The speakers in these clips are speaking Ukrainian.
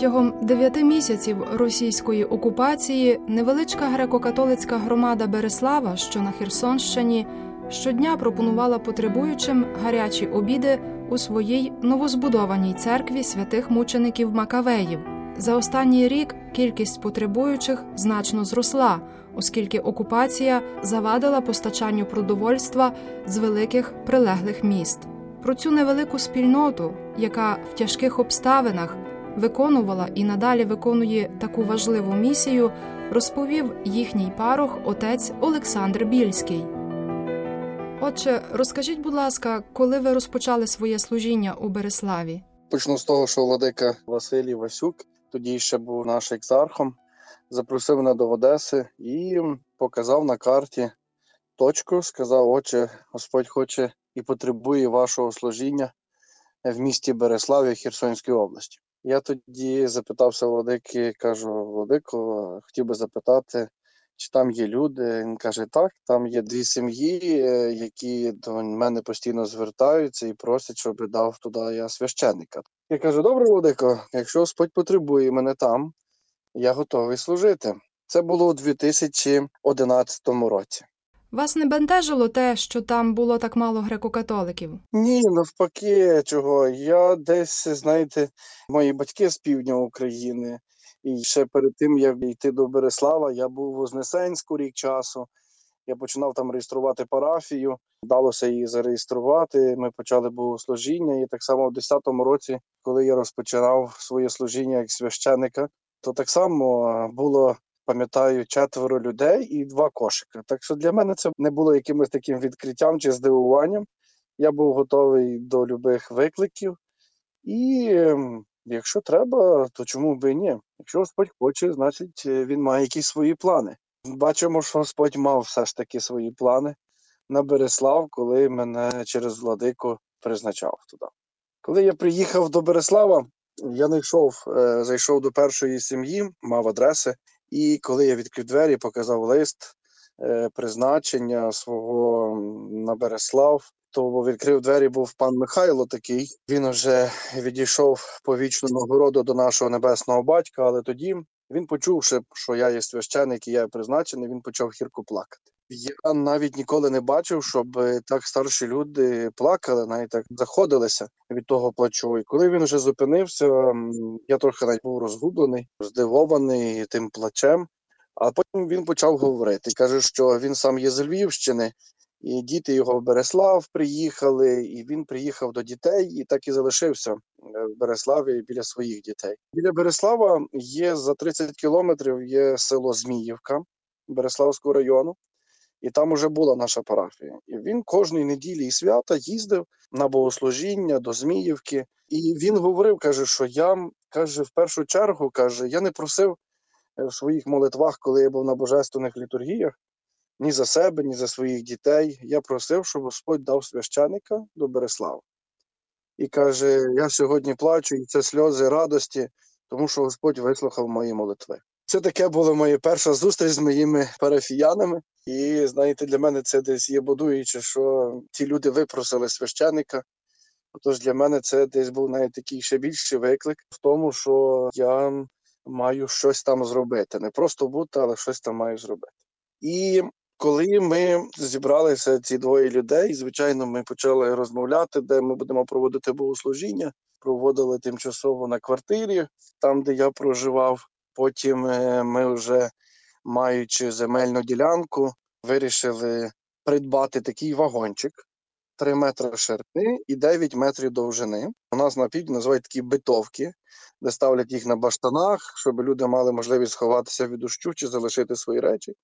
Протягом дев'яти місяців російської окупації невеличка греко-католицька громада Береслава, що на Херсонщині, щодня пропонувала потребуючим гарячі обіди у своїй новозбудованій церкві святих мучеників Макавеїв. За останній рік кількість потребуючих значно зросла, оскільки окупація завадила постачанню продовольства з великих прилеглих міст. Про цю невелику спільноту, яка в тяжких обставинах виконувала і надалі виконує таку важливу місію, розповів їхній парох отець Олександр Більський. Отже, розкажіть, будь ласка, коли ви розпочали своє служіння у Береславі? Почну з того, що владика Василій Васюк, тоді ще був наш екзархом, запросив мене до Одеси і показав на карті точку, сказав: Отче, Господь хоче і потребує вашого служіння в місті Береславі Херсонської області. Я тоді запитався владики, кажу: Владико, хотів би запитати, чи там є люди. Він каже: Так, там є дві сім'ї, е, які до мене постійно звертаються і просять, щоб дав туди я священника. Я кажу: добре, Владико, якщо Господь потребує мене там, я готовий служити. Це було у 2011 році. Вас не бентежило те, що там було так мало греко-католиків? Ні, навпаки, чого. Я десь, знаєте, мої батьки з півдня України, і ще перед тим, як йти до Береслава, я був у Вознесенську рік часу. Я починав там реєструвати парафію, вдалося її зареєструвати. Ми почали богослужіння. І так само в 10-му році, коли я розпочинав своє служіння як священика, то так само було пам'ятаю, четверо людей і два кошики. Так що для мене це не було якимось таким відкриттям чи здивуванням. Я був готовий до любих викликів, і ем, якщо треба, то чому б і ні? Якщо Господь хоче, значить він має якісь свої плани. Бачимо, що Господь мав все ж таки свої плани на Береслав, коли мене через владику призначав туди. Коли я приїхав до Береслава, я не йшов, е, зайшов до першої сім'ї, мав адреси. І коли я відкрив двері, показав лист е, призначення свого на Береслав, то відкрив двері був пан Михайло такий. Він вже відійшов по вічну нагороду до нашого небесного батька, але тоді він, почувши, що я є священник і я призначений, він почав гірко плакати. Я навіть ніколи не бачив, щоб так старші люди плакали, навіть так заходилися від того плачу. І коли він вже зупинився, я трохи навіть був розгублений, здивований тим плачем. А потім він почав говорити. Каже, що він сам є з Львівщини, і діти його в Береслав приїхали, і він приїхав до дітей і так і залишився в Береславі біля своїх дітей. Біля Береслава є за 30 кілометрів є село Зміївка Береславського району і там уже була наша парафія. І він кожної неділі і свята їздив на богослужіння до Зміївки. І він говорив, каже, що я каже, в першу чергу каже, я не просив е, в своїх молитвах, коли я був на божественних літургіях, ні за себе, ні за своїх дітей. Я просив, щоб Господь дав священика до Береслава. І каже: Я сьогодні плачу, і це сльози радості, тому що Господь вислухав мої молитви. Це таке була моя перша зустріч з моїми парафіянами. І знаєте, для мене це десь є будуюче, що ті люди випросили священика. Тож для мене це десь був навіть такий ще більший виклик в тому, що я маю щось там зробити. Не просто бути, але щось там маю зробити. І коли ми зібралися ці двоє людей, звичайно, ми почали розмовляти, де ми будемо проводити богослужіння. Проводили тимчасово на квартирі, там де я проживав. Потім е, ми вже маючи земельну ділянку, вирішили придбати такий вагончик 3 метри ширини і 9 метрів довжини. У нас на півдні називають такі битовки, де ставлять їх на баштанах, щоб люди мали можливість сховатися від дощу чи залишити свої речі.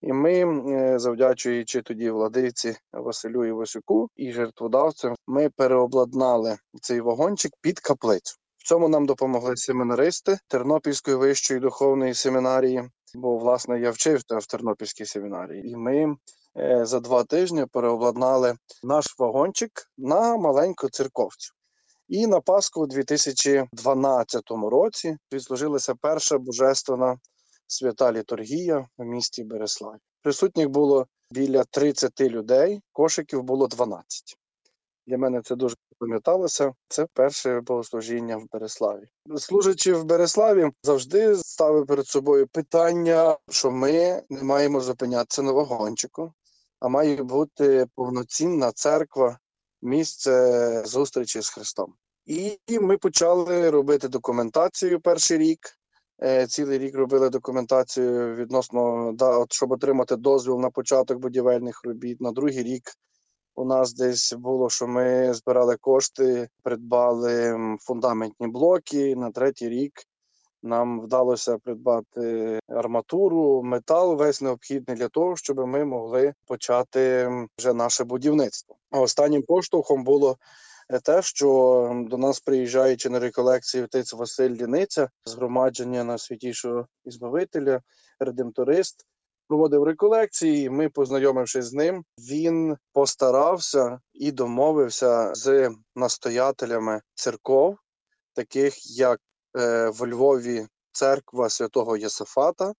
І ми, е, завдячуючи тоді владиці Василю Івасюку і жертводавцям, ми переобладнали цей вагончик під каплицю. В цьому нам допомогли семінаристи Тернопільської вищої духовної семінарії, бо власне я вчився в Тернопільській семінарії, і ми е, за два тижні переобладнали наш вагончик на маленьку церковцю. І на Пасху у 2012 році відслужилася перша божественна свята літургія в місті Береславі. Присутніх було біля 30 людей, кошиків було 12. Для мене це дуже запам'яталося, це перше богослужіння в Береславі. Служачи в Береславі, завжди ставив перед собою питання, що ми не маємо зупинятися на вагончику, а має бути повноцінна церква, місце зустрічі з Христом. І ми почали робити документацію перший рік. Е, Цілий рік робили документацію відносно да, от, щоб отримати дозвіл на початок будівельних робіт. На другий рік у нас десь було, що ми збирали кошти, придбали фундаментні блоки. На третій рік нам вдалося придбати арматуру, метал весь необхідний для того, щоб ми могли почати вже наше будівництво. А останнім поштовхом було е, те, що до нас приїжджаючи на реколекції отець Василь Ліниця, згромадження на святішого Ізбавителя, редемторист, проводив реколекції. Ми, познайомившись з ним, він постарався і домовився з настоятелями церков, таких як е, в Львові церква святого Єсифата.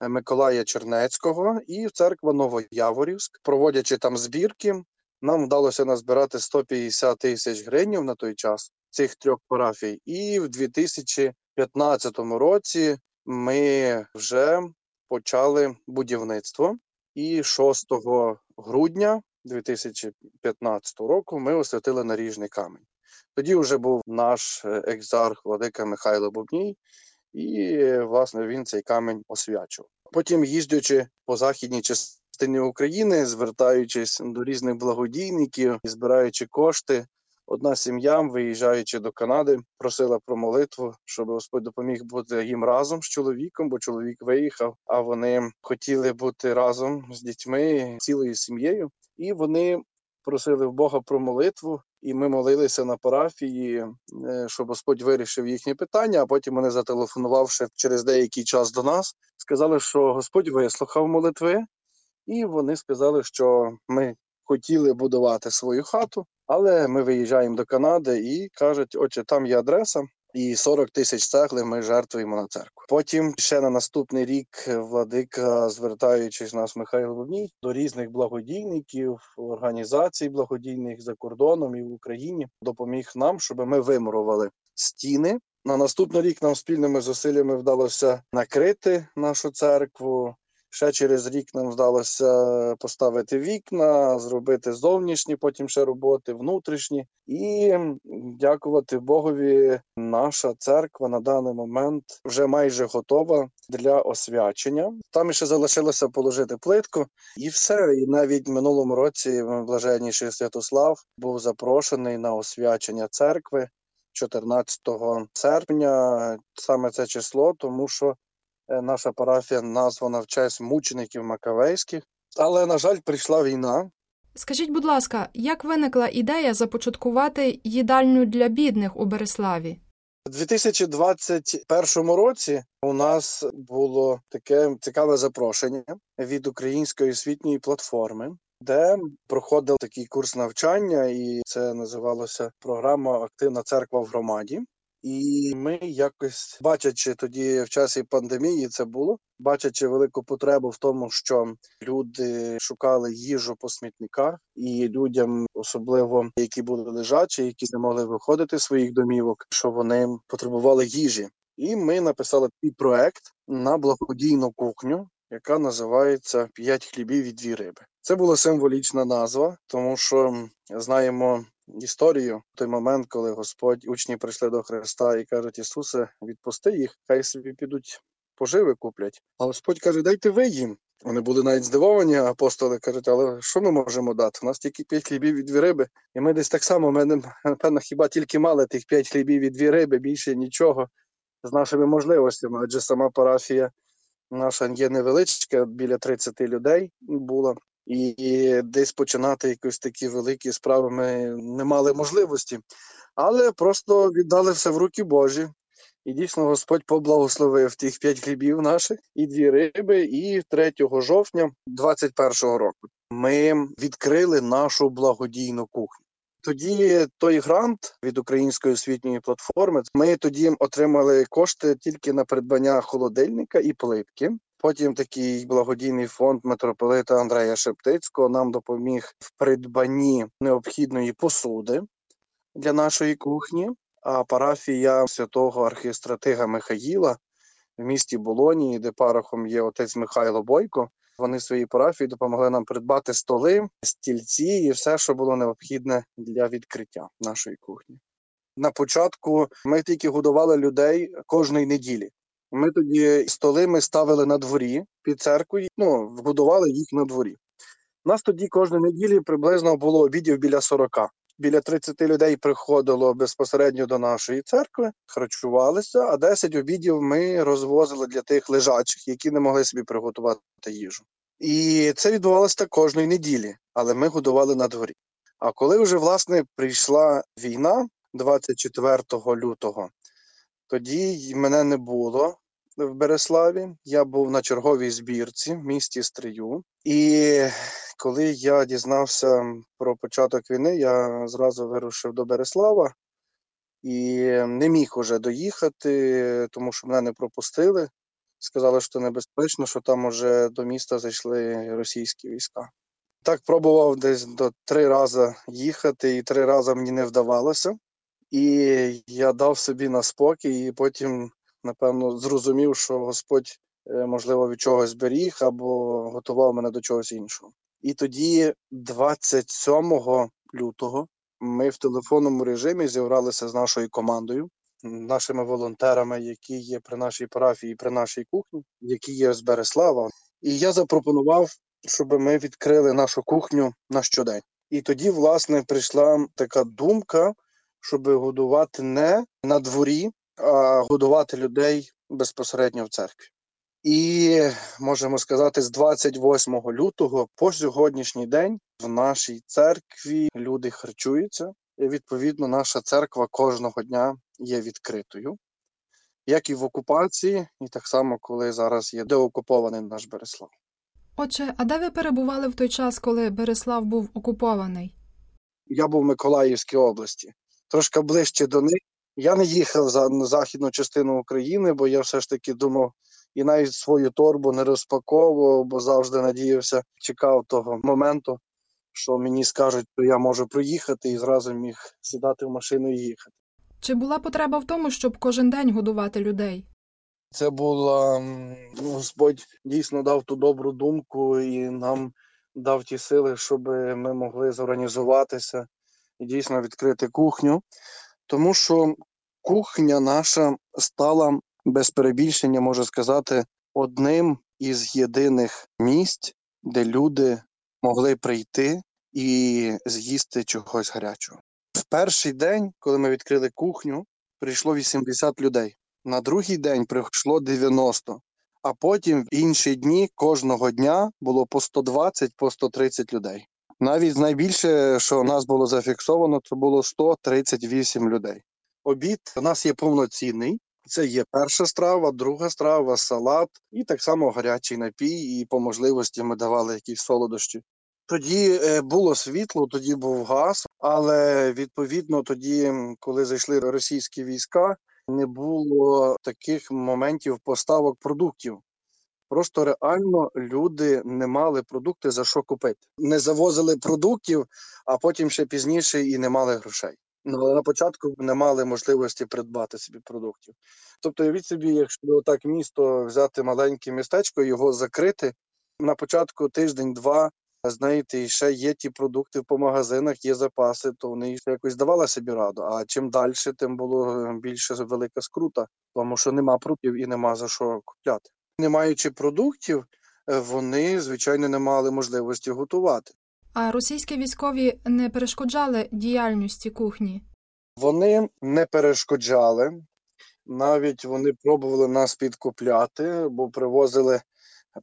е, Миколая Чернецького і церква Новояворівськ, проводячи там збірки, нам вдалося назбирати 150 тисяч гривень на той час цих трьох парафій. І в 2015 році ми вже почали будівництво. І 6 грудня 2015 року ми освятили наріжний камінь. Тоді вже був наш е, екзарх владика Михайло Бубній, і власне він цей камінь освячував. Потім, їздячи по західній частині України, звертаючись до різних благодійників і збираючи кошти, одна сім'я, виїжджаючи до Канади, просила про молитву, щоб Господь допоміг бути їм разом з чоловіком, бо чоловік виїхав, а вони хотіли бути разом з дітьми, цілою сім'єю, і вони просили в Бога про молитву. І ми молилися на парафії, е, щоб Господь вирішив їхні питання. А потім вони, зателефонувавши через деякий час до нас, сказали, що Господь вислухав молитви, і вони сказали, що ми хотіли будувати свою хату, але ми виїжджаємо до Канади і кажуть, отче, там є адреса. І 40 тисяч цегли ми жертвуємо на церкву. Потім ще на наступний рік владика, звертаючись нас Михайло Бубній, до різних благодійників, організацій благодійних за кордоном і в Україні допоміг нам, щоб ми вимурували стіни. На наступний рік нам спільними зусиллями вдалося накрити нашу церкву. Ще через рік нам вдалося поставити вікна, зробити зовнішні, потім ще роботи, внутрішні. І дякувати Богові, наша церква на даний момент вже майже готова для освячення. Там ще залишилося положити плитку, і все. І навіть в минулому році блаженніший Святослав був запрошений на освячення церкви 14 серпня. Саме це число, тому що наша парафія названа в честь мучеників Макавейських. Але, на жаль, прийшла війна. Скажіть, будь ласка, як виникла ідея започаткувати їдальню для бідних у Береславі? У 2021 році у нас було таке цікаве запрошення від української освітньої платформи, де проходив такий курс навчання, і це називалося програма Активна церква в громаді. І ми якось бачачи тоді в часі пандемії, це було бачачи велику потребу в тому, що люди шукали їжу по смітниках, і людям, особливо які були лежачі, які не могли виходити з своїх домівок, що вони потребували їжі. І ми написали такий проект на благодійну кухню, яка називається П'ять хлібів і дві риби. Це була символічна назва, тому що знаємо історію той момент, коли Господь учні прийшли до Христа і кажуть: Ісусе, відпусти їх, хай собі підуть поживи куплять. А Господь каже: Дайте ви їм. Вони були навіть здивовані, апостоли кажуть, але що ми можемо дати? У нас тільки п'ять хлібів і дві риби. І ми десь так само, ми напевно, хіба тільки мали тих п'ять хлібів і дві риби, більше нічого з нашими можливостями. Адже сама парафія наша є невеличка, біля 30 людей була. І десь починати якісь такі великі справи ми не мали можливості, але просто віддали все в руки Божі. І дійсно Господь поблагословив тих п'ять хлібів наших і дві риби. І 3 жовтня 2021 року ми відкрили нашу благодійну кухню. Тоді той грант від української освітньої платформи. Ми тоді отримали кошти тільки на придбання холодильника і плитки. Потім такий благодійний фонд митрополита Андрея Шептицького нам допоміг в придбанні необхідної посуди. для нашої кухні, а парафія святого архістратига Михаїла в місті Болонії, де парохом є отець Михайло Бойко. Вони своїй парафії допомогли нам придбати столи, стільці і все, що було необхідне для відкриття нашої кухні. На початку ми тільки годували людей кожної неділі. Ми тоді столи ми ставили на дворі під церквою, ну, годували їх на дворі. Нас тоді кожної неділі приблизно було обідів біля 40. Біля 30 людей приходило безпосередньо до нашої церкви, харчувалися, а 10 обідів ми розвозили для тих лежачих, які не могли собі приготувати їжу. І це відбувалося кожної неділі, але ми годували на дворі. А коли вже власне прийшла війна 24 лютого, тоді мене не було в Береславі. Я був на черговій збірці в місті Стрию. І коли я дізнався про початок війни, я зразу вирушив до Береслава і не міг уже доїхати, тому що мене не пропустили. Сказали, що небезпечно, що там уже до міста зайшли російські війська. Так пробував десь до три рази їхати, і три рази мені не вдавалося. І я дав собі на спокій, і потім, напевно, зрозумів, що Господь, е, можливо, від чогось беріг або готував мене до чогось іншого. І тоді, 27 лютого, ми в телефонному режимі зібралися з нашою командою, нашими волонтерами, які є при нашій парафії, при нашій кухні, які є з Береслава. І я запропонував, щоб ми відкрили нашу кухню на щодень. І тоді, власне, прийшла така думка, щоб годувати не на дворі, а годувати людей безпосередньо в церкві. І можемо сказати, з 28 лютого по сьогоднішній день в нашій церкві люди харчуються. І, відповідно, наша церква кожного дня є відкритою, як і в окупації, і так само, коли зараз є деокупований наш Береслав. Отже, а де ви перебували в той час, коли Береслав був окупований? Я був в Миколаївській області, трошки ближче до них. Я не їхав за на західну частину України, бо я все ж таки думав і навіть свою торбу не розпаковував, бо завжди надіявся, чекав того моменту, що мені скажуть, що я можу проїхати і зразу міг сідати в машину і їхати. Чи була потреба в тому, щоб кожен день годувати людей? Це була м, Господь дійсно дав ту добру думку і нам дав ті сили, щоб ми могли зорганізуватися і дійсно відкрити кухню. Тому що кухня наша стала без перебільшення, можу сказати, одним із єдиних місць, де люди могли прийти і з'їсти чогось гарячого. В перший день, коли ми відкрили кухню, прийшло 80 людей. На другий день прийшло 90, а потім в інші дні кожного дня було по 120, по 130 людей. Навіть найбільше, що у нас було зафіксовано, це було 138 людей. Обід у нас є повноцінний. Це є перша страва, друга страва, салат і так само гарячий напій. І по можливості ми давали якісь солодощі. Тоді е, було світло, тоді був газ, але відповідно тоді, коли зайшли російські війська, не було таких моментів поставок продуктів. Просто реально люди не мали продукти за що купити. Не завозили продуктів, а потім ще пізніше і не мали грошей. Ну, на початку не мали можливості придбати собі продуктів. Тобто, уявіть собі, якщо так місто взяти маленьке містечко, його закрити на початку тиждень-два, знаєте, і ще є ті продукти по магазинах, є запаси, то вони ще якось давали собі раду. А чим далі, тим було більше велика скрута, тому що нема продуктів і нема за що купляти. Не маючи продуктів, е, вони звичайно не мали можливості готувати. А російські військові не перешкоджали діяльності кухні? Вони не перешкоджали, навіть вони пробували нас підкупляти, бо привозили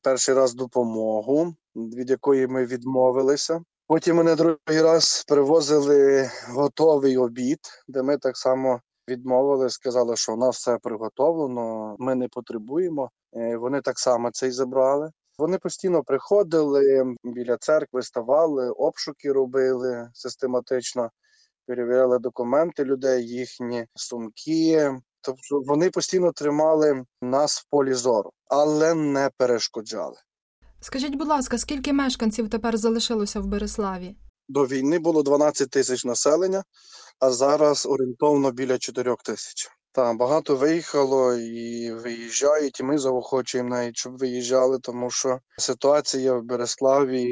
перший раз допомогу, від якої ми відмовилися. Потім вони другий раз привозили готовий обід, де ми так само відмовили, сказали, що у нас все приготовлено, ми не потребуємо. Е, Вони так само це й забрали. Вони постійно приходили біля церкви, ставали, обшуки робили систематично, перевіряли документи людей, їхні сумки. Тобто вони постійно тримали нас в полі зору, але не перешкоджали. Скажіть, будь ласка, скільки мешканців тепер залишилося в Береславі? До війни було 12 тисяч населення. А зараз орієнтовно біля 4 тисяч. Так, багато виїхало і виїжджають, і ми заохочуємо навіть, щоб виїжджали, тому що ситуація в Береславі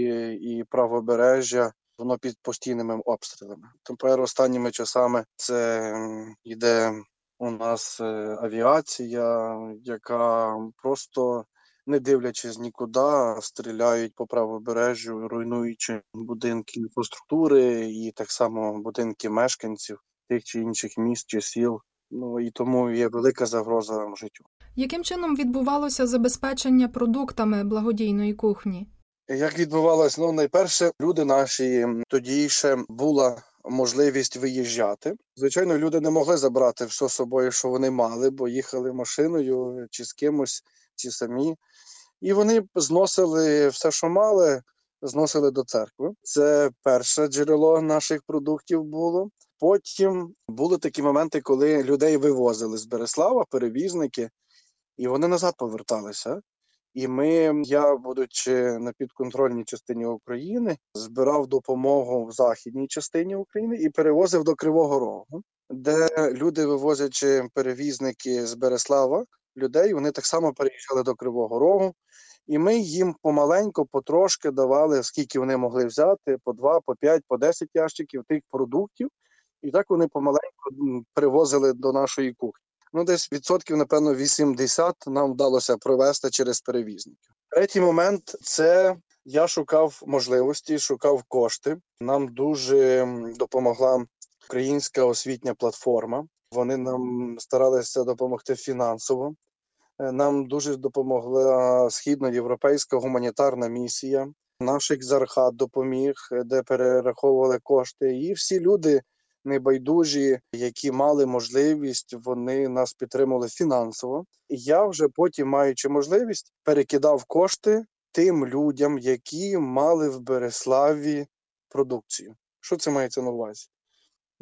і правобережжя воно під постійними обстрілами. Тепер останніми часами це йде у нас е, авіація, яка просто не дивлячись нікуди, стріляють по правобережжю, руйнуючи будинки інфраструктури і так само будинки мешканців тих чи інших міст чи сіл. Ну і тому є велика загроза життю. Яким чином відбувалося забезпечення продуктами благодійної кухні? Як відбувалось? Ну, найперше, люди наші тоді ще була можливість виїжджати. Звичайно, люди не могли забрати все з собою, що вони мали, бо їхали машиною чи з кимось, чи самі. І вони зносили все, що мали, зносили до церкви. Це перше джерело наших продуктів було. Потім були такі моменти, коли людей вивозили з Береслава, перевізники, і вони назад поверталися. І ми, я, будучи на підконтрольній частині України, збирав допомогу в західній частині України і перевозив до Кривого Рогу, де люди, вивозячи перевізники з Береслава, людей, вони так само переїжджали до Кривого Рогу. І ми їм помаленьку, потрошки давали, скільки вони могли взяти, по 2, по 5, по 10 ящиків тих продуктів. І так вони помаленьку привозили до нашої кухні. Ну, десь відсотків, напевно, 80 нам вдалося провести через перевізників. Третій момент це я шукав можливості, шукав кошти. Нам дуже допомогла українська освітня платформа. Вони нам старалися допомогти фінансово. Е, Нам дуже допомогла східноєвропейська гуманітарна місія. Наш екзархат допоміг, е, де перераховували кошти. І всі люди небайдужі, які мали можливість, вони нас підтримували фінансово. І я вже потім, маючи можливість, перекидав кошти тим людям, які мали в Береславі продукцію. Що це мається на увазі?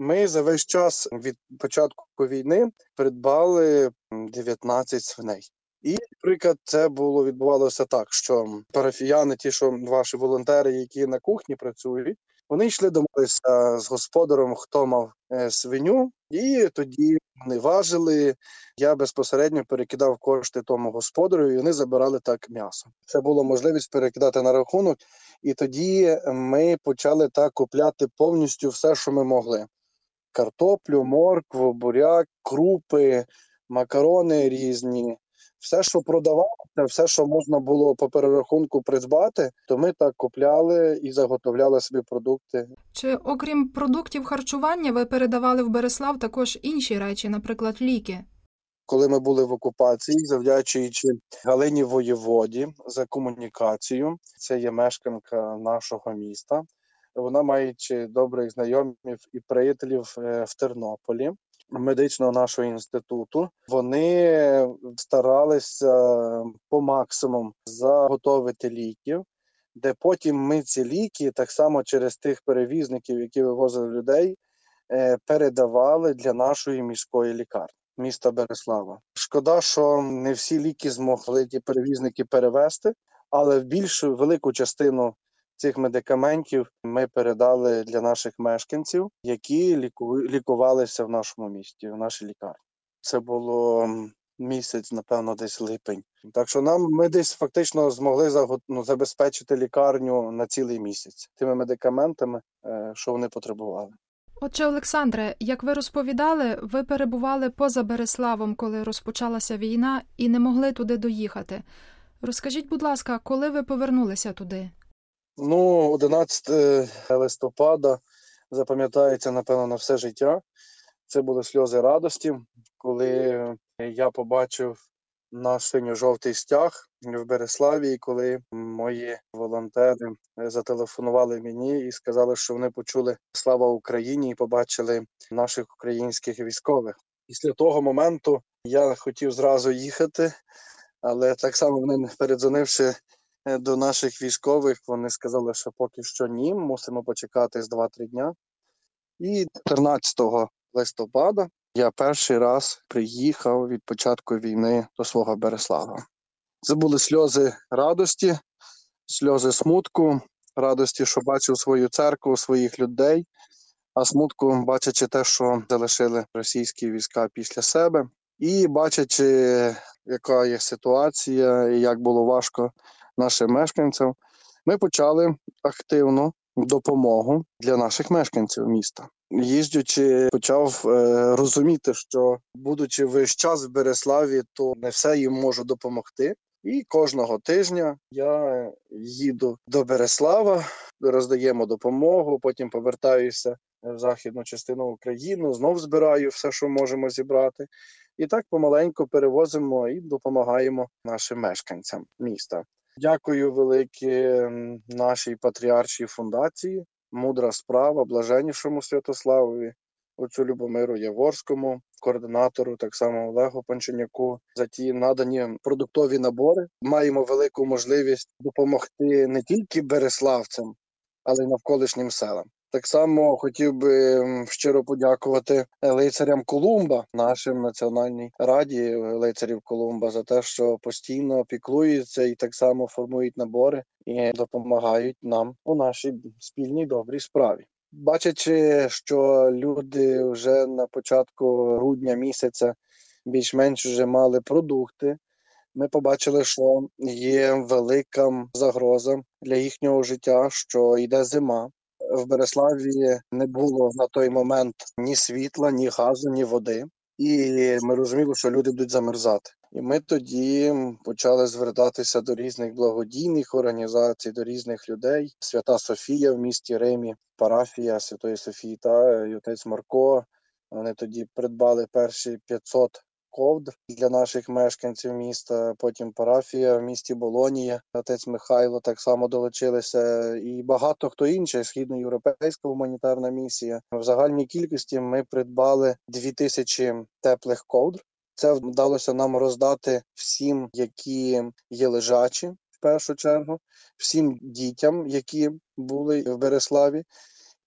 Ми за весь час від початку війни придбали м, 19 свиней. І, наприклад, це було відбувалося так, що парафіяни, ті, що ваші волонтери, які на кухні працюють, вони йшли домовитися з господарем, хто мав е, свиню, і тоді вони важили. Я безпосередньо перекидав кошти тому господарю, і вони забирали так м'ясо. Це було можливість перекидати на рахунок, і тоді ми почали так купляти повністю все, що ми могли: картоплю, моркву, буряк, крупи, макарони різні. Все, що продавалося, все, що можна було по перерахунку придбати, то ми так купляли і заготовляли собі продукти. Чи окрім продуктів харчування ви передавали в Береслав також інші речі, наприклад, ліки? Коли ми були в окупації, завдячуючи Галині Воєводі за комунікацію, це є мешканка нашого міста. Вона маючи добрих знайомів і приятелів е, в Тернополі, медичного нашого інституту, вони старалися по максимуму заготовити ліків, де потім ми ці ліки, так само через тих перевізників, які вивозили людей, е, передавали для нашої міської лікарні міста Береслава. Шкода, що не всі ліки змогли ті перевізники перевезти, але більшу велику частину цих медикаментів ми передали для наших мешканців, які ліку... лікувалися в нашому місті, в нашій лікарні. Це було місяць, напевно, десь липень. Так що нам ми десь фактично змогли ну, забезпечити лікарню на цілий місяць тими медикаментами, е, що вони потребували. Отже, Олександре, як ви розповідали, ви перебували поза Береславом, коли розпочалася війна, і не могли туди доїхати. Розкажіть, будь ласка, коли ви повернулися туди? Ну, 11 листопада запам'ятається, напевно, на все життя. Це були сльози радості, коли я побачив наш синьо-жовтий стяг в Береславі, коли мої волонтери зателефонували мені і сказали, що вони почули слава Україні і побачили наших українських військових. Після того моменту я хотів зразу їхати, але так само вони передзвонивши е, до наших військових, вони сказали, що поки що ні, мусимо почекати з 2-3 дня. І 14 листопада я перший раз приїхав від початку війни до свого Береслава. Це були сльози радості, сльози смутку, радості, що бачив свою церкву, своїх людей, а смутку, бачачи те, що залишили російські війська після себе, і бачачи, яка є ситуація, і як було важко нашим мешканцям, ми почали активну допомогу для наших мешканців міста. Їздячи, почав е, розуміти, що будучи весь час в Береславі, то не все їм можу допомогти. І кожного тижня я їду до Береслава, роздаємо допомогу, потім повертаюся в західну частину України, знов збираю все, що можемо зібрати. І так помаленьку перевозимо і допомагаємо нашим мешканцям міста. Дякую велике нашій патріаршій фундації, мудра справа, блаженнішому Святославові, отцю Любомиру Яворському, координатору, так само Олегу Панченяку, за ті надані продуктові набори. Маємо велику можливість допомогти не тільки береславцям, але й навколишнім селам. Так само хотів би щиро подякувати лицарям Колумба, нашим національній раді лицарів Колумба, за те, що постійно піклуються і так само формують набори і допомагають нам у нашій спільній добрій справі. Бачачи, що люди вже на початку грудня місяця більш-менш вже мали продукти, ми побачили, що є велика загроза для їхнього життя, що йде зима. В Береславі не було на той момент ні світла, ні газу, ні води, і ми розуміли, що люди будуть замерзати. І ми тоді почали звертатися до різних благодійних організацій, до різних людей. Свята Софія в місті Римі, парафія Святої Софії та і отець Марко. Вони тоді придбали перші 500 ковдр для наших мешканців міста. Потім парафія в місті Болонія, отець Михайло так само долучилися, і багато хто інший, східноєвропейська гуманітарна місія. В загальній кількості ми придбали 2000 теплих ковдр. Це вдалося нам роздати всім, які є лежачі, в першу чергу, всім дітям, які були в Береславі,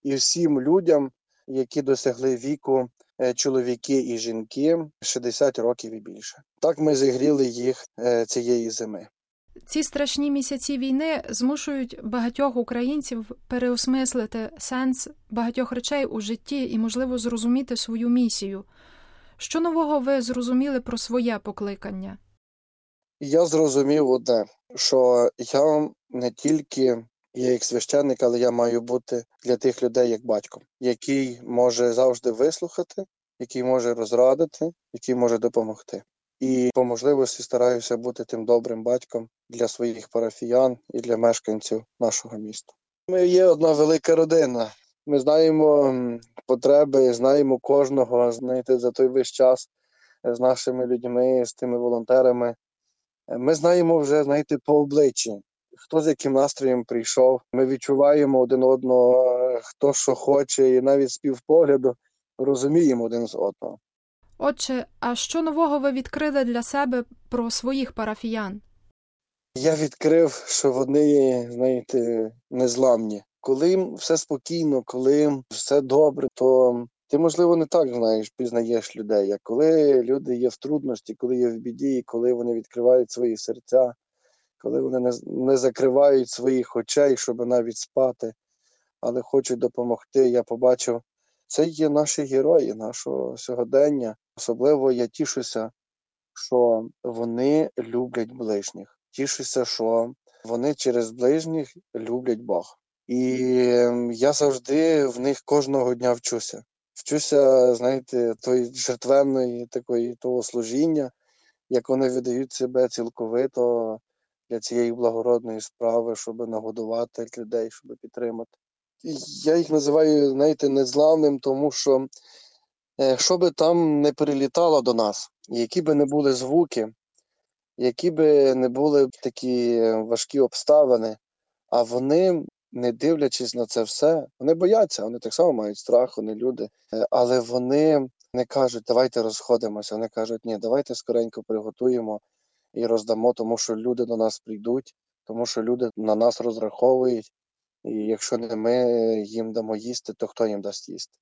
і всім людям, які досягли віку чоловіки і жінки 60 років і більше. Так ми зігріли їх е, цієї зими. Ці страшні місяці війни змушують багатьох українців переосмислити сенс багатьох речей у житті і, можливо, зрозуміти свою місію. Що нового ви зрозуміли про своє покликання? Я зрозумів одне, що я не тільки є як священник, але я маю бути для тих людей як батьком, який може завжди вислухати, який може розрадити, який може допомогти. І по можливості стараюся бути тим добрим батьком для своїх парафіян і для мешканців нашого міста. Ми є одна велика родина. Ми знаємо потреби, знаємо кожного, знаєте, за той весь час з нашими людьми, з тими волонтерами. Ми знаємо вже, знаєте, по обличчі, хто з яким настроєм прийшов. Ми відчуваємо один одного, хто що хоче, і навіть з півпогляду розуміємо один з одного. Отже, а що нового ви відкрили для себе про своїх парафіян? Я відкрив, що вони, знаєте, незламні. Коли все спокійно, коли все добре, то ти, можливо, не так знаєш, пізнаєш людей. А коли люди є в трудності, коли є в біді, коли вони відкривають свої серця, коли вони не, не закривають своїх очей, щоб навіть спати, але хочуть допомогти, я побачив, це є наші герої нашого сьогодення. Особливо я тішуся, що вони люблять ближніх. Тішуся, що вони через ближніх люблять Бога. І я завжди в них кожного дня вчуся. Вчуся, знаєте, тої жертвенної такої того служіння, як вони видають себе цілковито для цієї благородної справи, щоб нагодувати людей, щоб підтримати. Я їх називаю, знаєте, незламним, тому що е, що би там не прилітало до нас, які би не були звуки, які би не були такі важкі обставини, а вони, не дивлячись на це все, вони бояться, вони так само мають страх, вони люди, Е, але вони не кажуть, давайте розходимося. Вони кажуть, ні, давайте скоренько приготуємо і роздамо, тому що люди до нас прийдуть, тому що люди на нас розраховують, і якщо не ми їм дамо їсти, то хто їм дасть їсти?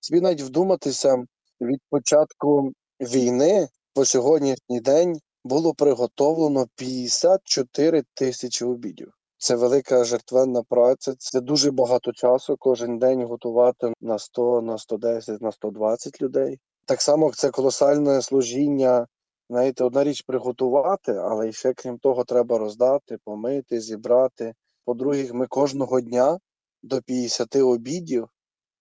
Собі навіть вдуматися від початку війни по сьогоднішній день було приготовлено 54 тисячі обідів. Це велика жертвенна праця. Це дуже багато часу. Кожен день готувати на 100, на 110, на 120 людей. Так само це колосальне служіння. Знаєте, одна річ приготувати, але ще крім того, треба роздати, помити, зібрати. По-друге, ми кожного дня до 50 обідів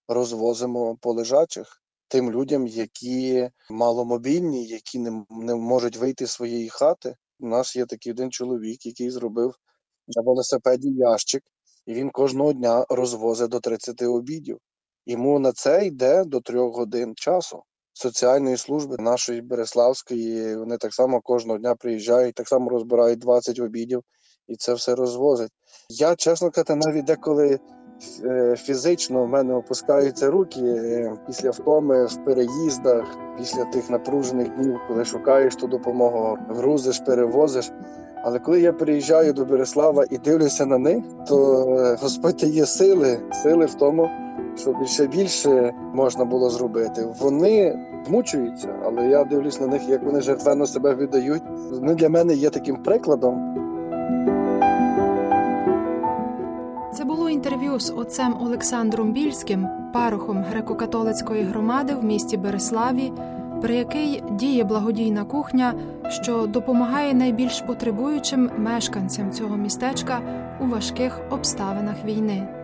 розвозимо по лежачих тим людям, які маломобільні, які не, не можуть вийти з своєї хати. У нас є такий один чоловік, який зробив на велосипеді ящик, і він кожного дня розвозить до 30 обідів. Йому на це йде до трьох годин часу. Соціальної служби нашої Береславської вони так само кожного дня приїжджають, так само розбирають 20 обідів і це все розвозять. Я, чесно кажучи, навіть деколи фізично в мене опускаються руки е, після втоми в переїздах, після тих напружених днів, коли шукаєш ту допомогу, грузиш, перевозиш. Але коли я приїжджаю до Береслава і дивлюся на них, то е, Господь дає сили, сили в тому, щоб ще більше можна було зробити. Вони змучуються, але я дивлюсь на них, як вони жертвенно себе віддають. Вони для мене є таким прикладом. Було інтерв'ю з отцем Олександром Більським, парохом греко-католицької громади в місті Береславі, при якій діє благодійна кухня, що допомагає найбільш потребуючим мешканцям цього містечка у важких обставинах війни.